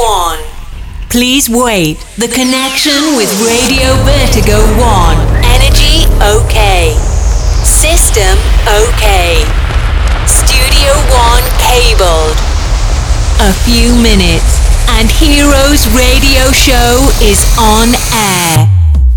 1. Please wait. The connection with Radio Vertigo 1. Energy okay. System okay. Studio 1 cabled. A few minutes and Heroes Radio Show is on air.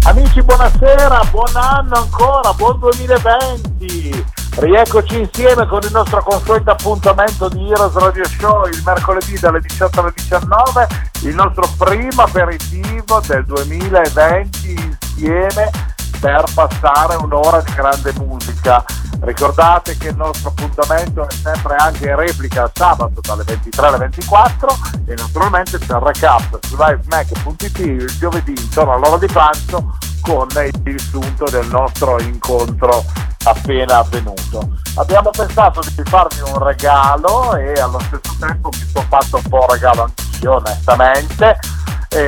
Amici, buonasera, buon anno ancora, buon 2020. Rieccoci insieme con il nostro consueto appuntamento di Heroes Radio Show il mercoledì dalle 18 alle 19, il nostro primo aperitivo del 2020 insieme per passare un'ora di grande musica. Ricordate che il nostro appuntamento è sempre anche in replica sabato dalle 23 alle 24 e naturalmente c'è il recap su livemac.it il giovedì intorno all'ora di pranzo con il sunto del nostro incontro appena avvenuto. Abbiamo pensato di farvi un regalo e allo stesso tempo mi sono fatto un po' un regalo anch'io onestamente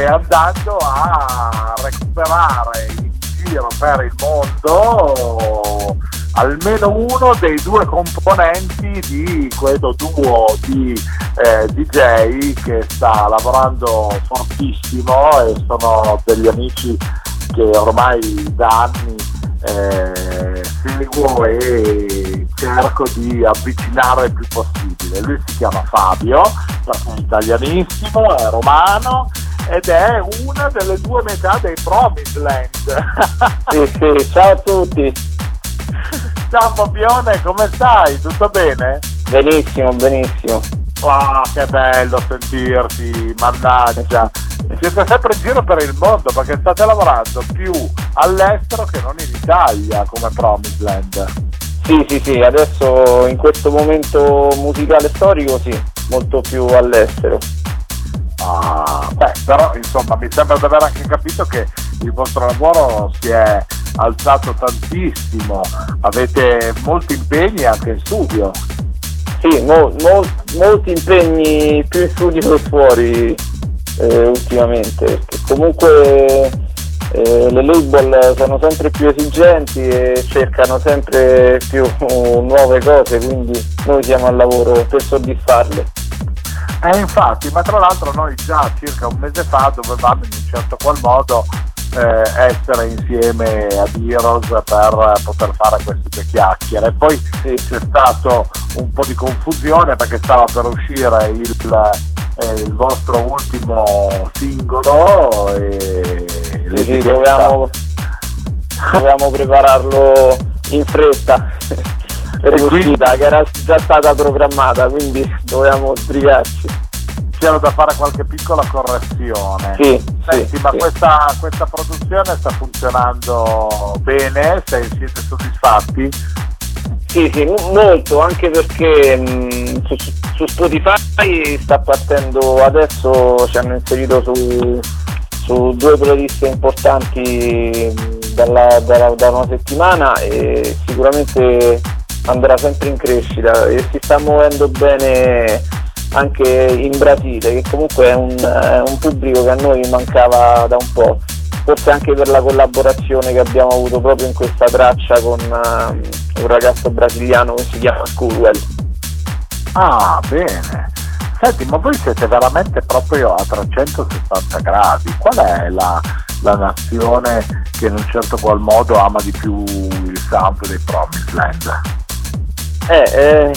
andando a recuperare in giro per il mondo almeno uno dei due componenti di questo duo di eh, DJ che sta lavorando fortissimo e sono degli amici che ormai da anni eh, seguo e cerco di avvicinare il più possibile. Lui si chiama Fabio, è italianissimo, è romano ed è una delle due metà dei Promised Land. sì, sì, ciao a tutti. Ciao Fabione, come stai? Tutto bene? Benissimo, benissimo. Ah, che bello sentirti, mannaggia. Siete sempre in giro per il mondo perché state lavorando più all'estero che non in Italia come Promised Land. Sì, sì, sì, adesso in questo momento musicale storico sì, molto più all'estero. Ah, però insomma mi sembra di aver anche capito che il vostro lavoro si è alzato tantissimo, avete molti impegni anche in studio. Sì, mo, mo, molti impegni più in studio che fuori eh, ultimamente, perché comunque eh, le label sono sempre più esigenti e cercano sempre più nuove cose, quindi noi siamo al lavoro per soddisfarle. Eh, infatti, ma tra l'altro noi già circa un mese fa dovevamo in un certo qual modo eh, essere insieme a Heroes per poter fare queste due chiacchiere. Poi sì. c'è stato un po' di confusione perché stava per uscire il, eh, il vostro ultimo singolo e sì, sì, dovevamo, dovevamo prepararlo in fretta l'uscita che era già stata programmata, quindi dovevamo sbrigarci c'era da fare qualche piccola correzione. Sì, Senti, sì, ma sì. Questa, questa, produzione sta funzionando bene? Sei, siete soddisfatti? Sì, sì, molto, anche perché mh, su, su, Spotify sta partendo adesso, ci hanno inserito su, su due playlist importanti dalla, dalla, da una settimana e sicuramente andrà sempre in crescita e si sta muovendo bene anche in Brasile, che comunque è un, è un, pubblico che a noi mancava da un po', forse anche per la collaborazione che abbiamo avuto proprio in questa traccia con uh, un ragazzo brasiliano che si chiama Schoolwell. Ah, bene. Senti, ma voi siete veramente proprio a 360 gradi. Qual è la, la nazione che in un certo qual modo ama di più il sound dei Promised Land? Eh, eh,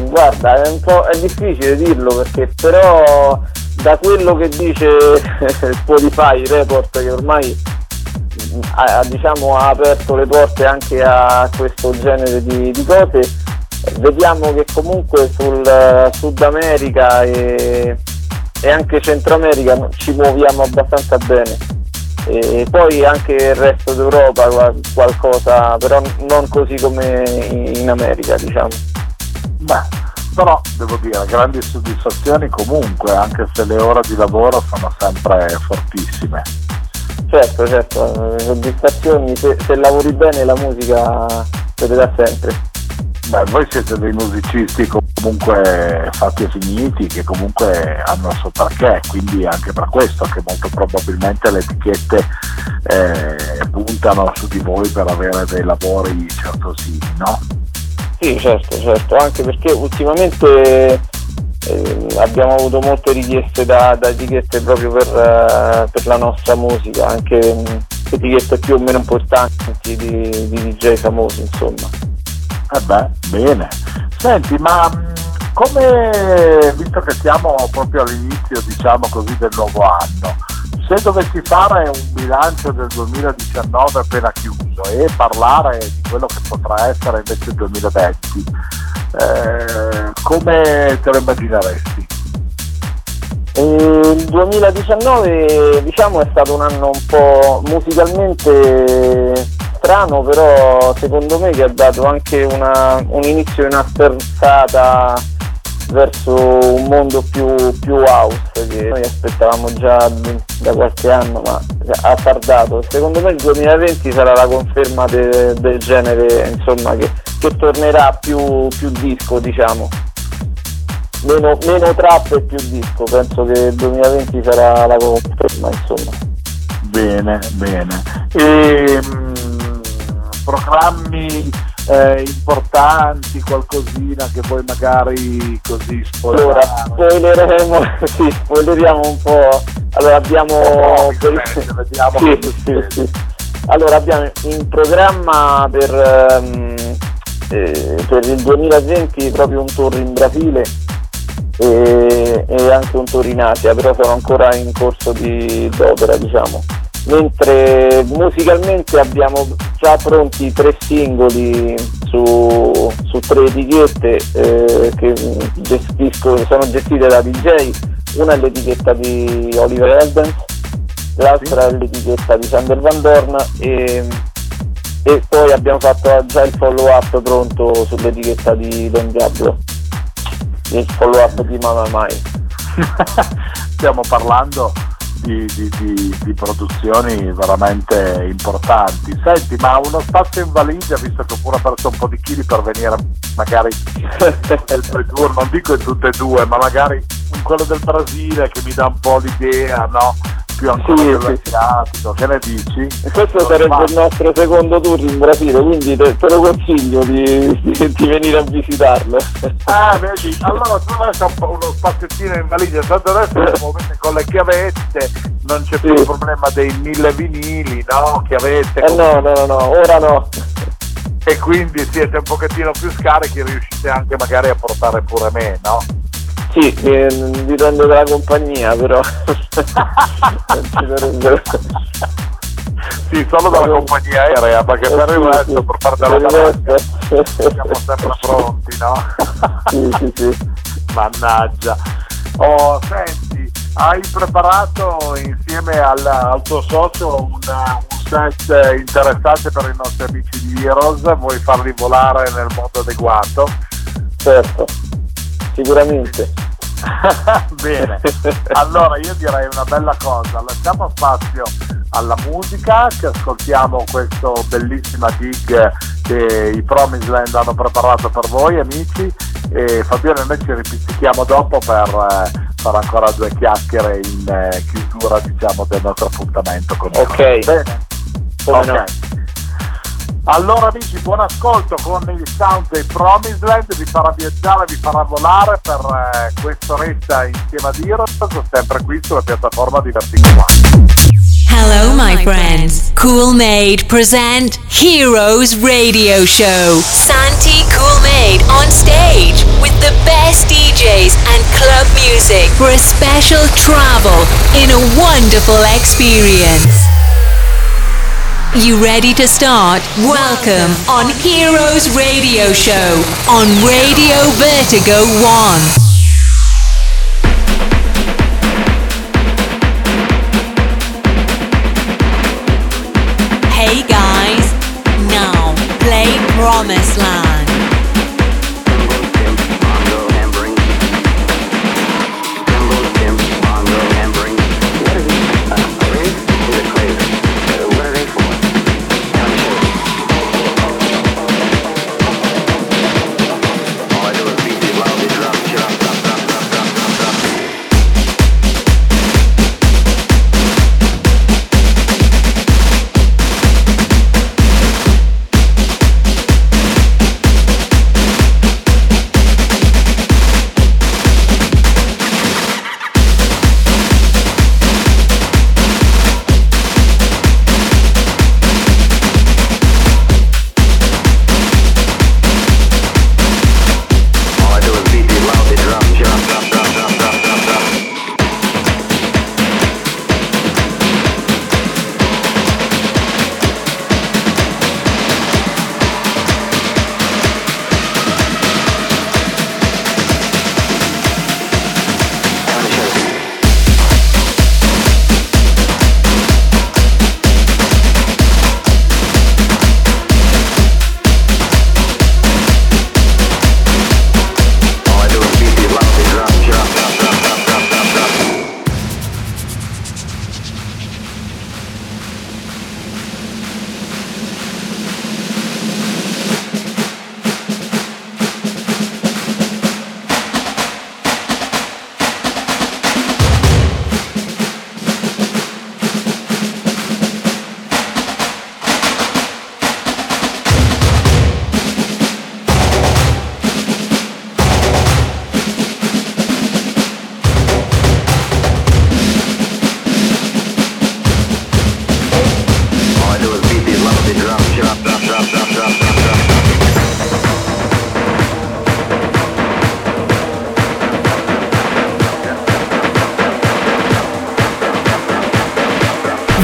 Guarda, è un po' è difficile dirlo perché però da quello che dice Spotify Report che ormai ha, diciamo, ha aperto le porte anche a questo genere di, di cose, vediamo che comunque sul Sud America e, e anche Centro America ci muoviamo abbastanza bene. E poi anche il resto d'Europa qualcosa, però non così come in America diciamo. Beh, però devo dire, grandi soddisfazioni comunque, anche se le ore di lavoro sono sempre fortissime. Certo, certo, soddisfazioni, se, se lavori bene la musica te le dà sempre. Beh, voi siete dei musicisti comunque fatti e finiti che comunque hanno il suo perché, quindi anche per questo che molto probabilmente le etichette eh, puntano su di voi per avere dei lavori certosini, no? Sì, certo, certo, anche perché ultimamente eh, abbiamo avuto molte richieste da, da etichette proprio per, uh, per, la nostra musica, anche um, etichette più o meno importanti di, di DJ famosi insomma. Eh beh, bene. Senti, ma mm, come, visto che siamo proprio all'inizio, diciamo così, del nuovo anno, se dovessi fare un bilancio del 2019 appena chiuso e parlare di quello che potrà essere invece il 2020, eh, come te lo immagineresti? Il 2019 diciamo è stato un anno un po' musicalmente strano, però secondo me che ha dato anche una, un inizio in una sterzata verso un mondo più, più house che noi aspettavamo già da qualche anno ma ha tardato. Secondo me il 2020 sarà la conferma de, del genere insomma, che, che, tornerà più, più disco diciamo. Meno, meno trap e più disco, penso che il 2020 sarà la conferma insomma. Bene, bene. E, mh, mm, programmi eh, importanti, qualcosina che poi magari così spoilerare. Allora, spoileremo, sì, spoileriamo un po'. Allora abbiamo. Oh, vediamo sì, sì, sì. Allora abbiamo in programma per, um, eh, per, il 2020 proprio un tour in Brasile e, e, anche un tour in Asia, però sono ancora in corso di, d'opera diciamo mentre musicalmente abbiamo già pronti tre singoli su, su tre etichette eh, che gestisco, sono gestite da DJ, una è l'etichetta di Oliver Eldens, l'altra è l'etichetta di Sander Van Dorn e, e poi abbiamo fatto già il follow up pronto sull'etichetta di Don Diablo, il follow up di Mama Mai. Stiamo parlando di, di, di, di, produzioni veramente importanti. Senti, ma uno spazio in valigia, visto che ho pure perso un po' di chili per venire magari nel pre-tour, non dico in tutte e due, ma magari in quello del Brasile che mi dà un po' l'idea, no? Più ancora sì, dell'asiatico, che ne dici? E questo non sarebbe fa. il nostro secondo tour in Brasile, quindi te, te lo consiglio di, di, di, venire a visitarlo. Ah, vedi, allora tu adesso uno spaziettino in valigia, tanto adesso con le chiavette, non c'è più il problema dei mille vinili, no? Chiavette. Eh no, no, no, no, ora no. E quindi siete un pochettino più scarichi, riuscite anche magari a portare pure me, no? Sì, dipende dalla compagnia, però sì, solo dalla compagnia aerea, perché per il resto, per fare della Damasca, siamo sempre pronti, no? sì, sì, sì. Mannaggia. Oh, senti, hai preparato insieme al, al tuo socio un, un set interessante per i nostri amici di Heroes, vuoi farli volare nel modo adeguato? Certo sicuramente. Bene, allora io direi una bella cosa, lasciamo spazio alla musica, che ascoltiamo questo bellissima dig che i Promise Land hanno preparato per voi amici e Fabiano e noi ci ripizzichiamo dopo per eh, fare ancora due chiacchiere in eh, chiusura diciamo del nostro appuntamento con Ok. Bene? Come ok. No. Allora amici, buon ascolto con il sound dei Promised Land, vi farà viaggiare, vi farà volare per eh, questo resta insieme a Diros, sempre qui sulla piattaforma di Vertigo One. Hello my friends, Cool Made present Heroes Radio Show. Santi Cool Made on stage with the best DJs and club music for a special travel in a wonderful experience. You ready to start? Welcome on Heroes Radio Show on Radio Vertigo 1. Hey guys, now play Promised Land.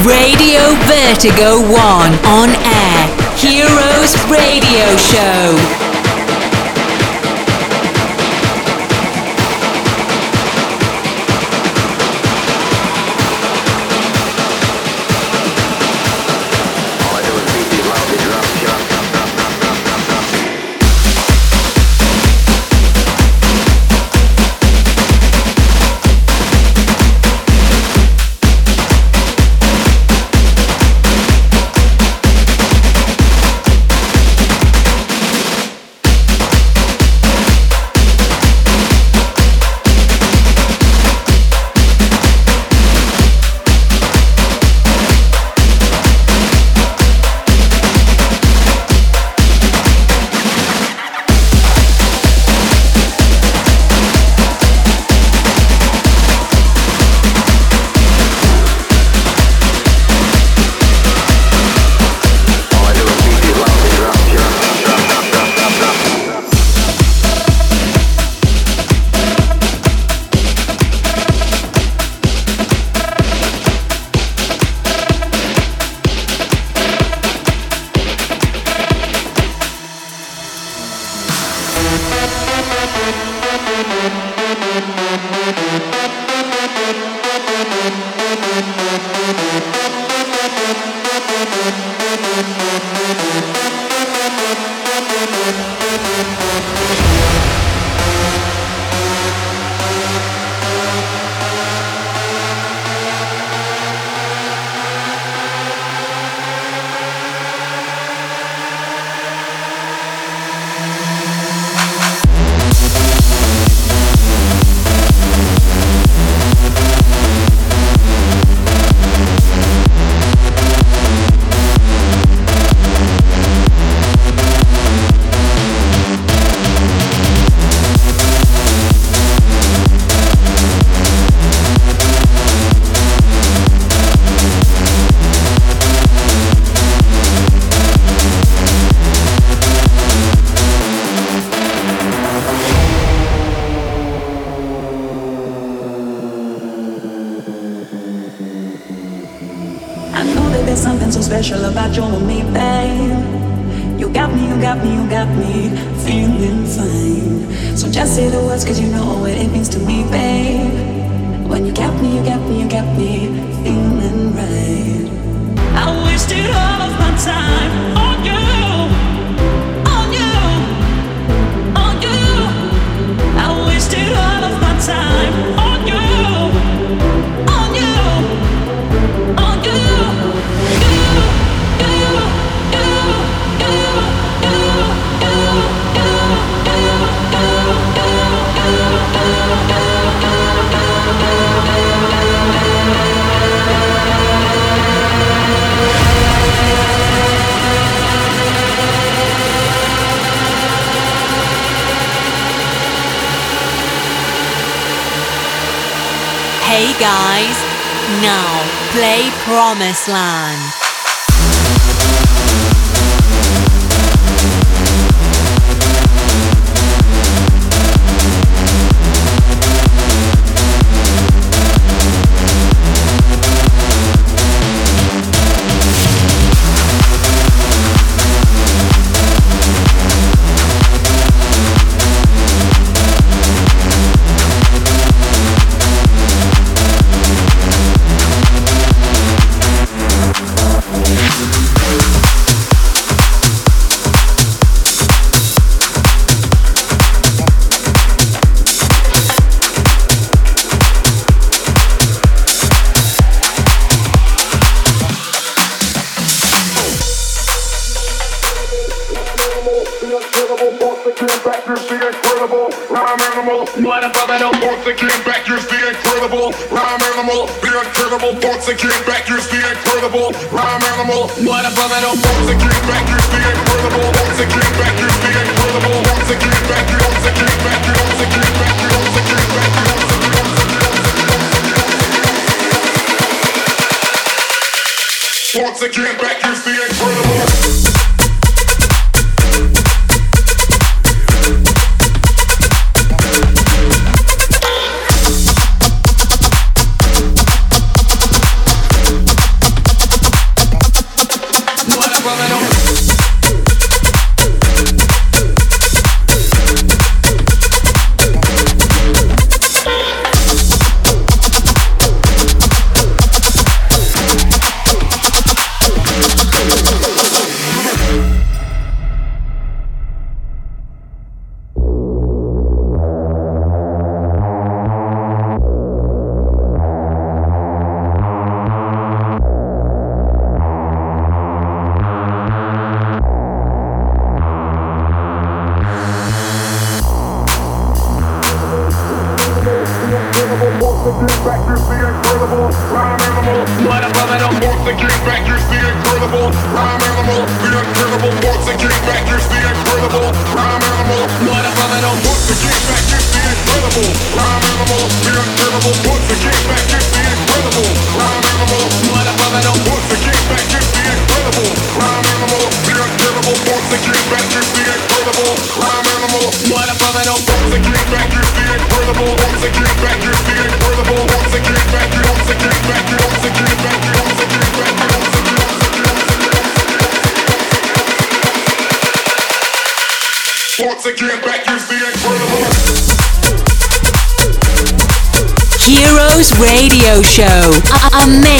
Radio Vertigo 1 on air. Heroes Radio Show. Promised Land. animal, again, back, here's the incredible rhyme animal. What a brother! Once again, back, here's the incredible, execute back, here's the incredible, execute back, execute back, execute back, execute back, execute back. Once again, back.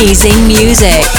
Amazing music.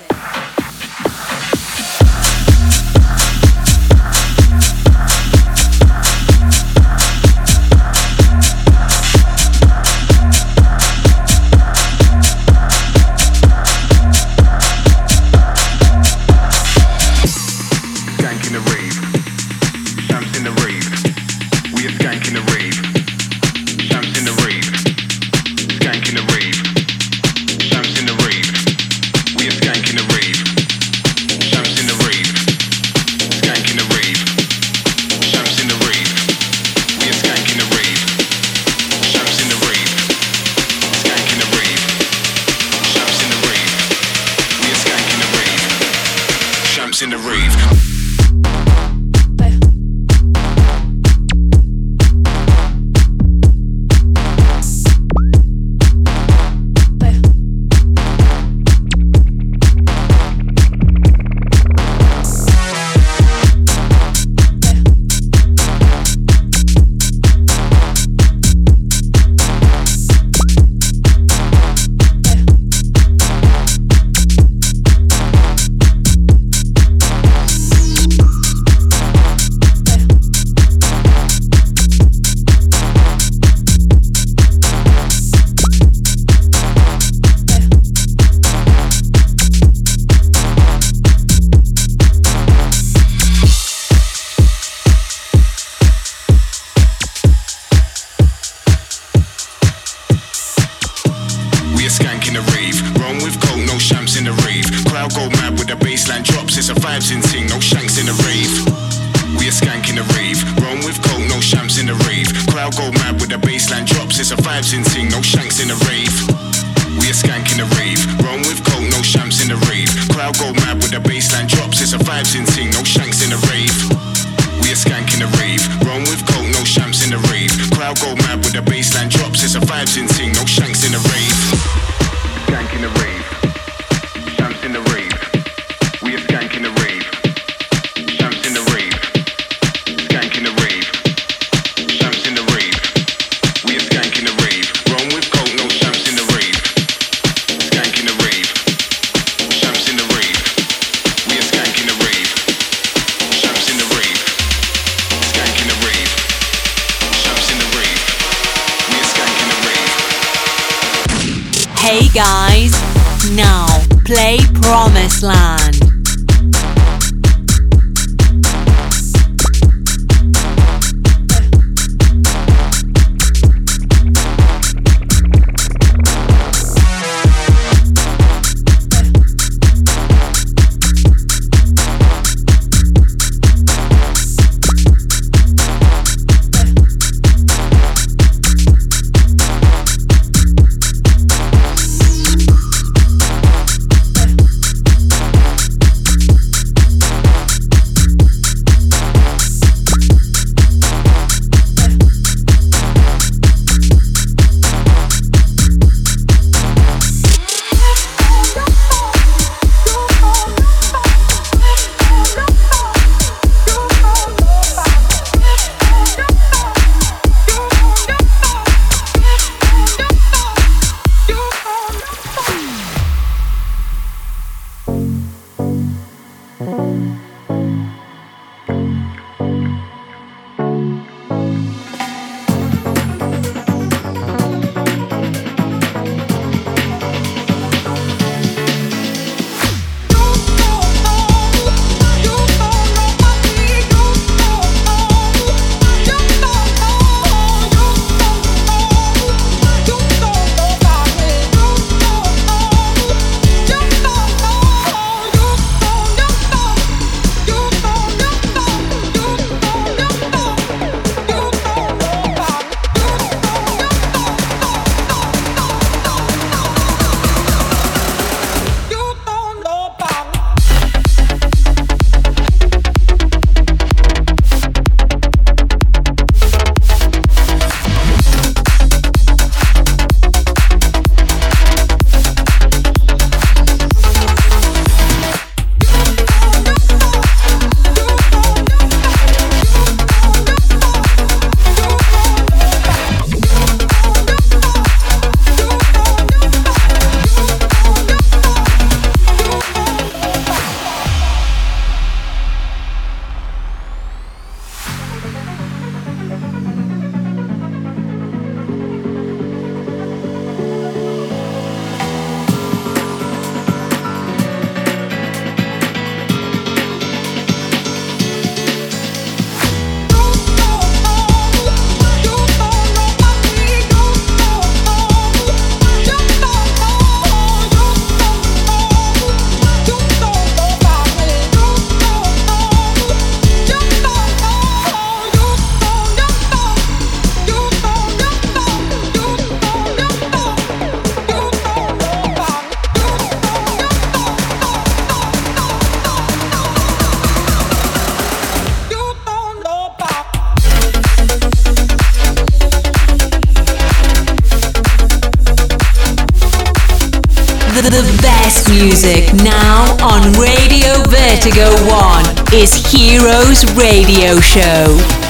Heroes Radio Show.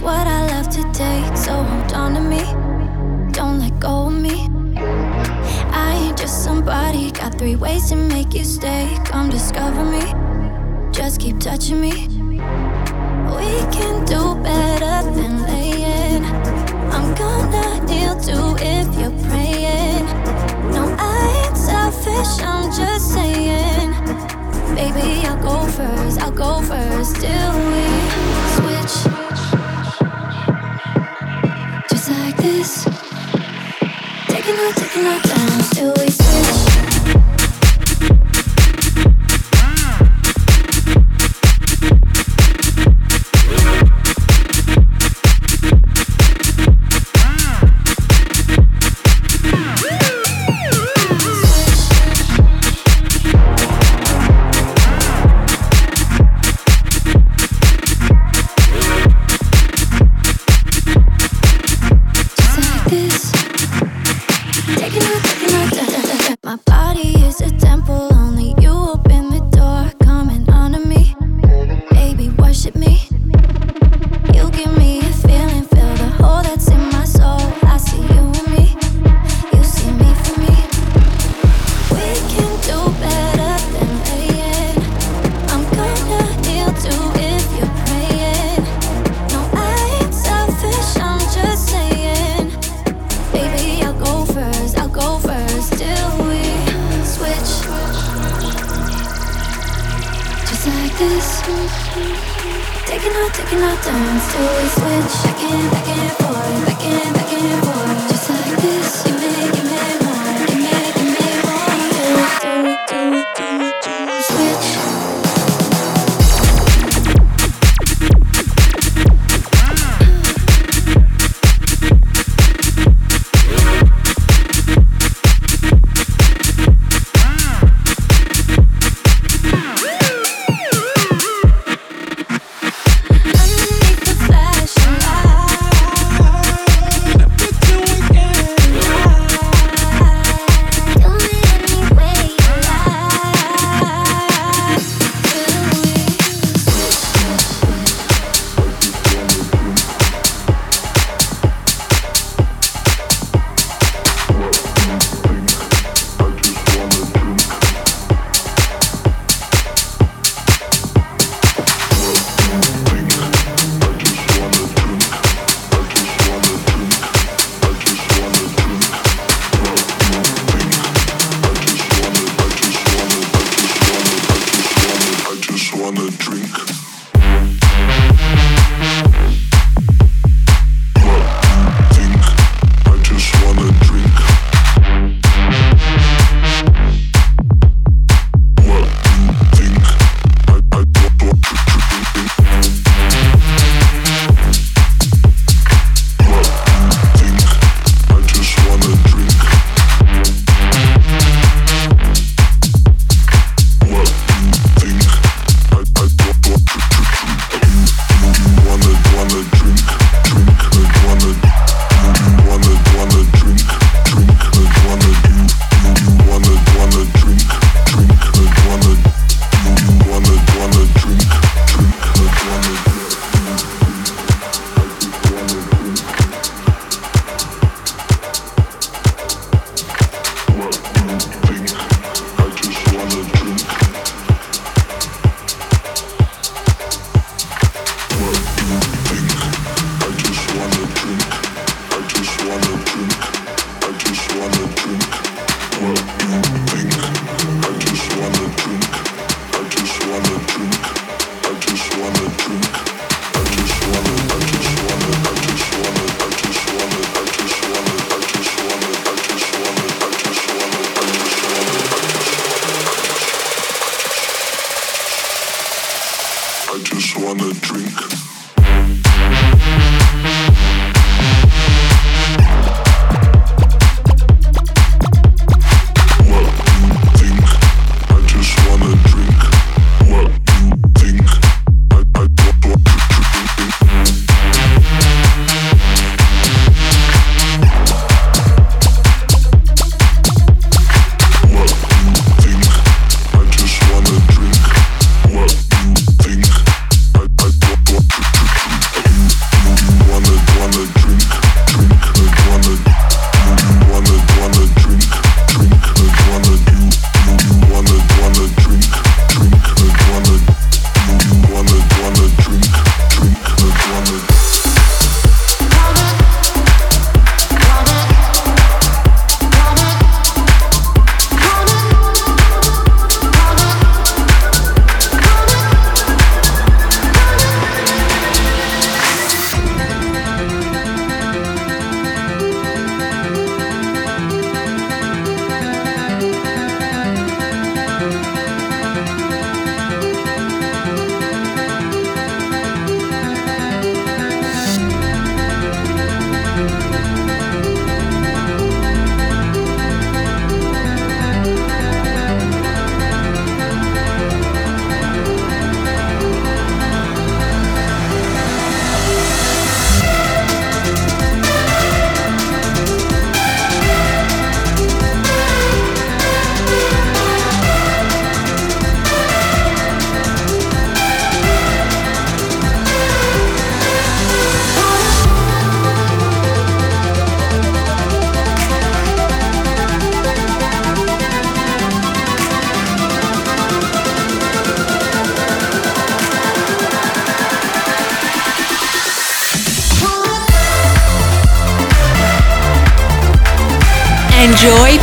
what I love to take. So hold on to me, don't let go of me. I ain't just somebody, got three ways to make you stay. Come discover me, just keep touching me. We can do better than laying. I'm gonna kneel to if you're praying. No, I ain't selfish, I'm just saying. Baby, I'll go first, I'll go first till we. I take my time? Still we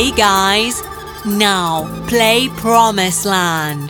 Hey guys, now play Promised Land.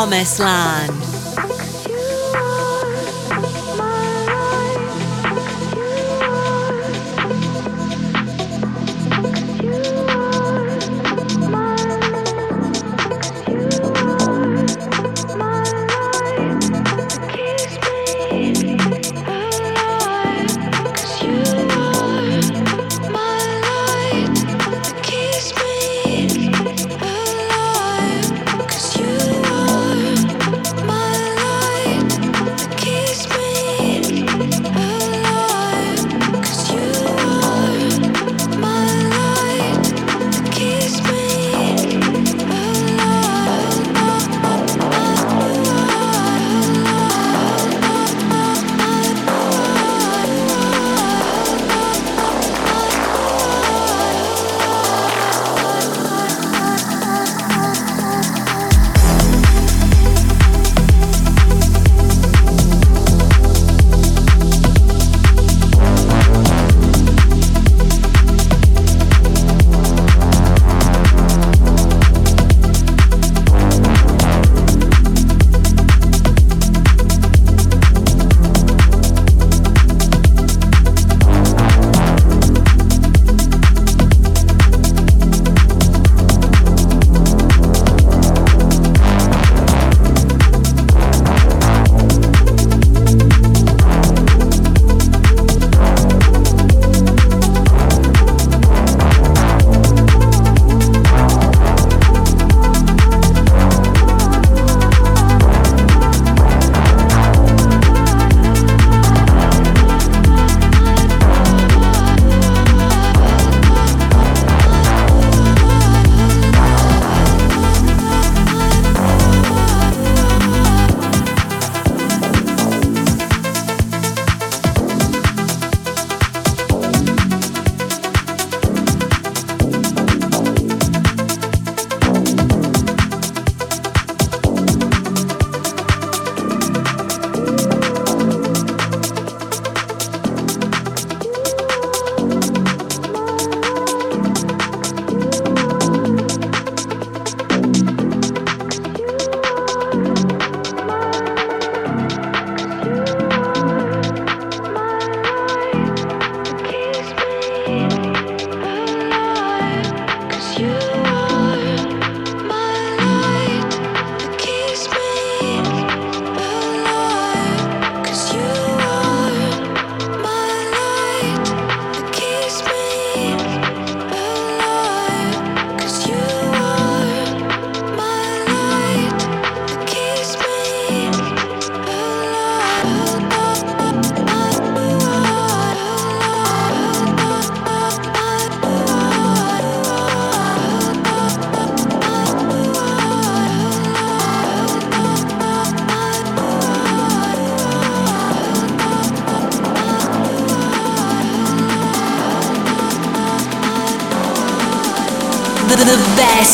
Promised Land.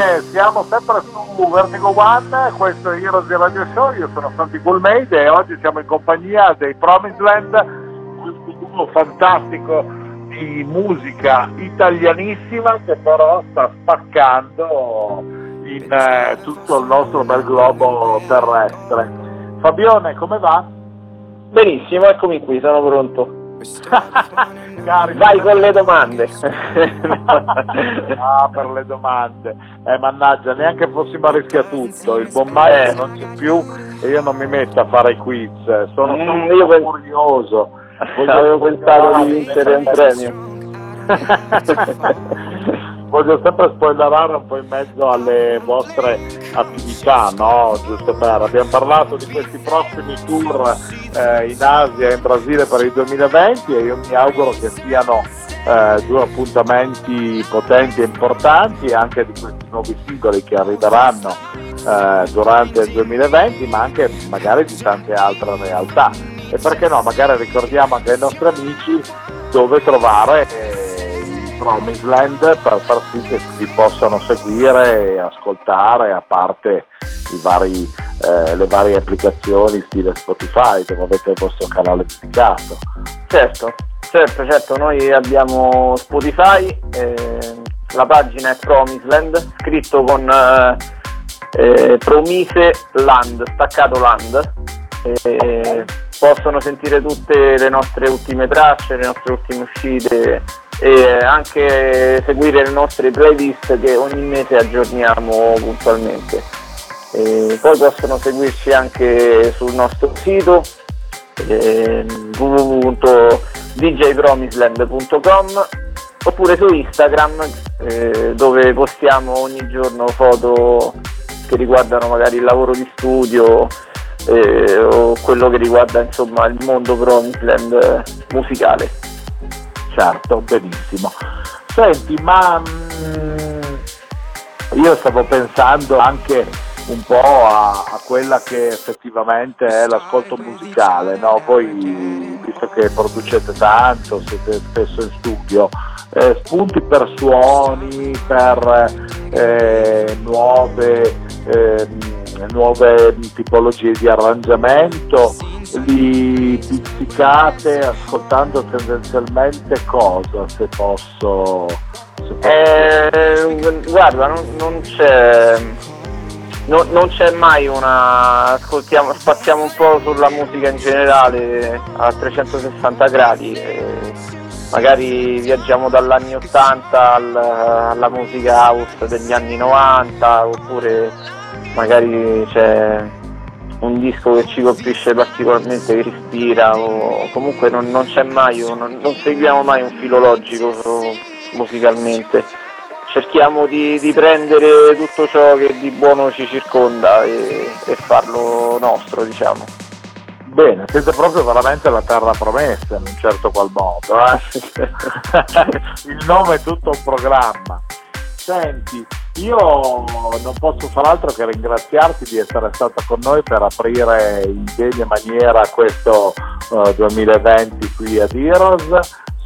Insieme, siamo sempre su Vertigo One, questo è Heroes di Radio Show, io sono Santi Coolmade e oggi siamo in compagnia dei Promised Land, questo duo fantastico di musica italianissima che però sta spaccando in eh, tutto il nostro bel globo terrestre. Fabione, come va? Benissimo, eccomi qui, sono pronto. Vai con le domande. ah, per le domande. Eh, mannaggia, neanche fossimo a rischio tutto. Il buon Mike Eh. non c'è più e io non mi metto a fare i quiz. Sono Mm, io pen- curioso. Avevo pensato di vincere un premio. Voglio sempre spoilerare un po' in mezzo alle vostre attività, no? Giusto per. Abbiamo parlato di questi prossimi tour eh, in Asia e in Brasile per il 2020 e io mi auguro che siano eh, due appuntamenti potenti e importanti anche di questi nuovi singoli che arriveranno eh, durante il 2020, ma anche magari di tante altre realtà. E perché no, magari ricordiamo anche ai nostri amici dove trovare eh, i Promised Land per far sì che si possano seguire e ascoltare, a parte vari, eh, le varie applicazioni stile Spotify dove avete il vostro canale dedicato. Certo, certo, certo, noi abbiamo Spotify, eh, la pagina è Promisland, scritto con eh, eh, Promise Land, staccato Land. Eh, possono sentire tutte le nostre ultime tracce, le nostre ultime uscite e anche seguire le nostre playlist che ogni mese aggiorniamo puntualmente. E poi possono seguirci anche sul nostro sito eh, www.djpromisland.com oppure su Instagram eh, dove postiamo ogni giorno foto che riguardano magari il lavoro di studio eh, o quello che riguarda insomma il mondo Promisland musicale. Certo, benissimo. Senti, ma mm, io stavo pensando anche un po' a, a quella che effettivamente è l'ascolto musicale, no? Voi, visto che producete tanto, siete spesso in studio, eh, spunti per suoni, per eh, nuove, ehm, nuove tipologie di arrangiamento, li pizzicate ascoltando tendenzialmente cosa, se posso... Se posso Eh, guarda, non, non c'è. non- non c'è mai una. ascoltiamo, spaziamo un po' sulla musica in generale a 360 gradi. e magari viaggiamo dall'anni 80 al- alla musica house degli anni 90 oppure magari c'è un disco che ci colpisce particolarmente, che ispira o comunque non, non c'è mai, non, non seguiamo mai un filo logico su- musicalmente. Cerchiamo di, di prendere tutto ciò che di buono ci circonda e, e farlo nostro, diciamo. Bene, siete proprio veramente la terra promessa in un certo qual modo. eh? Il nome è tutto un programma. Senti, io non posso far altro che ringraziarti di essere stata con noi per aprire in degna maniera questo eh, 2020 qui ad Heroes.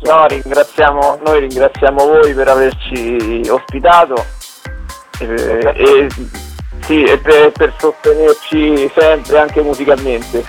No, ringraziamo, noi ringraziamo voi per averci ospitato e, e- sì, e per, per sostenerci sempre anche musicalmente.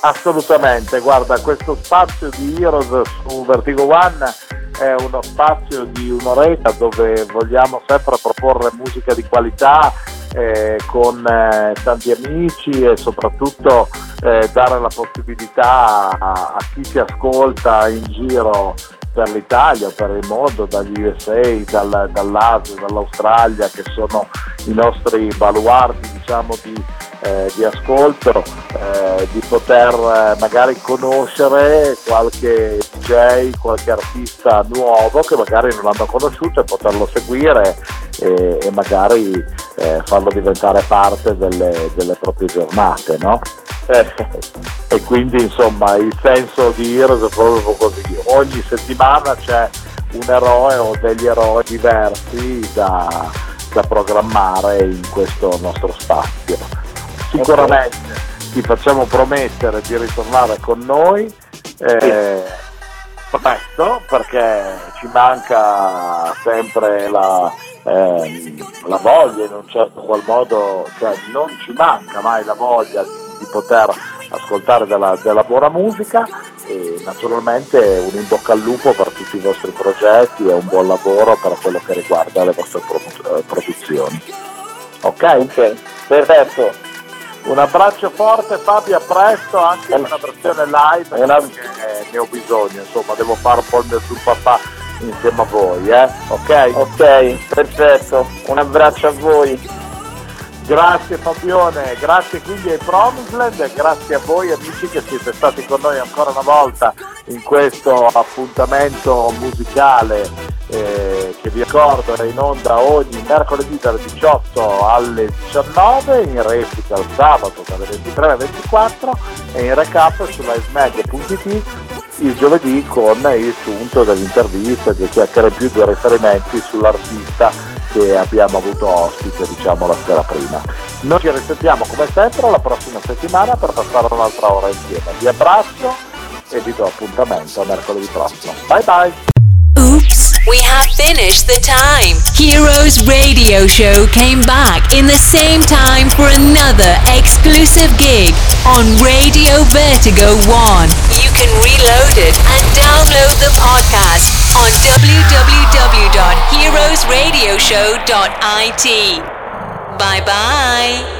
Assolutamente, guarda, questo spazio di Heroes su Vertigo One è uno spazio di un'oretta dove vogliamo sempre proporre musica di qualità eh, con eh, tanti amici e soprattutto eh, dare la possibilità a, a chi si ascolta in giro per l'Italia, per il mondo, dagli USA, dal- dall'Asia, dall'Australia, che sono i nostri baluardi diciamo, di, eh, di ascolto, eh, di poter eh, magari conoscere qualche DJ, qualche artista nuovo che magari non hanno conosciuto e poterlo seguire e, e magari eh, farlo diventare parte delle, delle proprie giornate, no? E quindi insomma il senso di Heroes è proprio così, ogni settimana c'è un eroe o degli eroi diversi da, da programmare in questo nostro spazio. Sicuramente ti facciamo promettere di ritornare con noi eh, presto perché ci manca sempre la, ehm, la voglia in un certo qual modo, cioè non ci manca mai la voglia di, di poter ascoltare della, della, buona musica e naturalmente un in bocca al lupo per tutti i vostri progetti e un buon lavoro per quello che riguarda le vostre produ- produzioni. Ok? Ok, perfetto. Un abbraccio forte Fabio, a presto anche per una versione live una... perché ne ho bisogno, insomma devo fare un po' il mio sul papà insieme a voi, eh? Ok? Ok, perfetto, un abbraccio a voi. Grazie Fabione, grazie quindi ai Promisland grazie a voi amici che siete stati con noi ancora una volta in questo appuntamento musicale eh, che vi ricordo è in onda ogni mercoledì dalle 18 alle 19, in replica il sabato dalle 23 alle 24 e in recap su livemag.it il giovedì con il sunto dell'intervista, che chiacchiere più di riferimenti sull'artista che abbiamo avuto ospite diciamo la sera prima. Noi ci risentiamo come sempre la prossima settimana per passare un'altra ora insieme. Vi abbraccio e vi do appuntamento a mercoledì prossimo. Bye bye! Oops, we have finished the time. Heroes Radio Show came back in the same time for another exclusive gig on Radio Vertigo 1. You can reload it and download the podcast on www.heroesradioshow.it. Bye bye.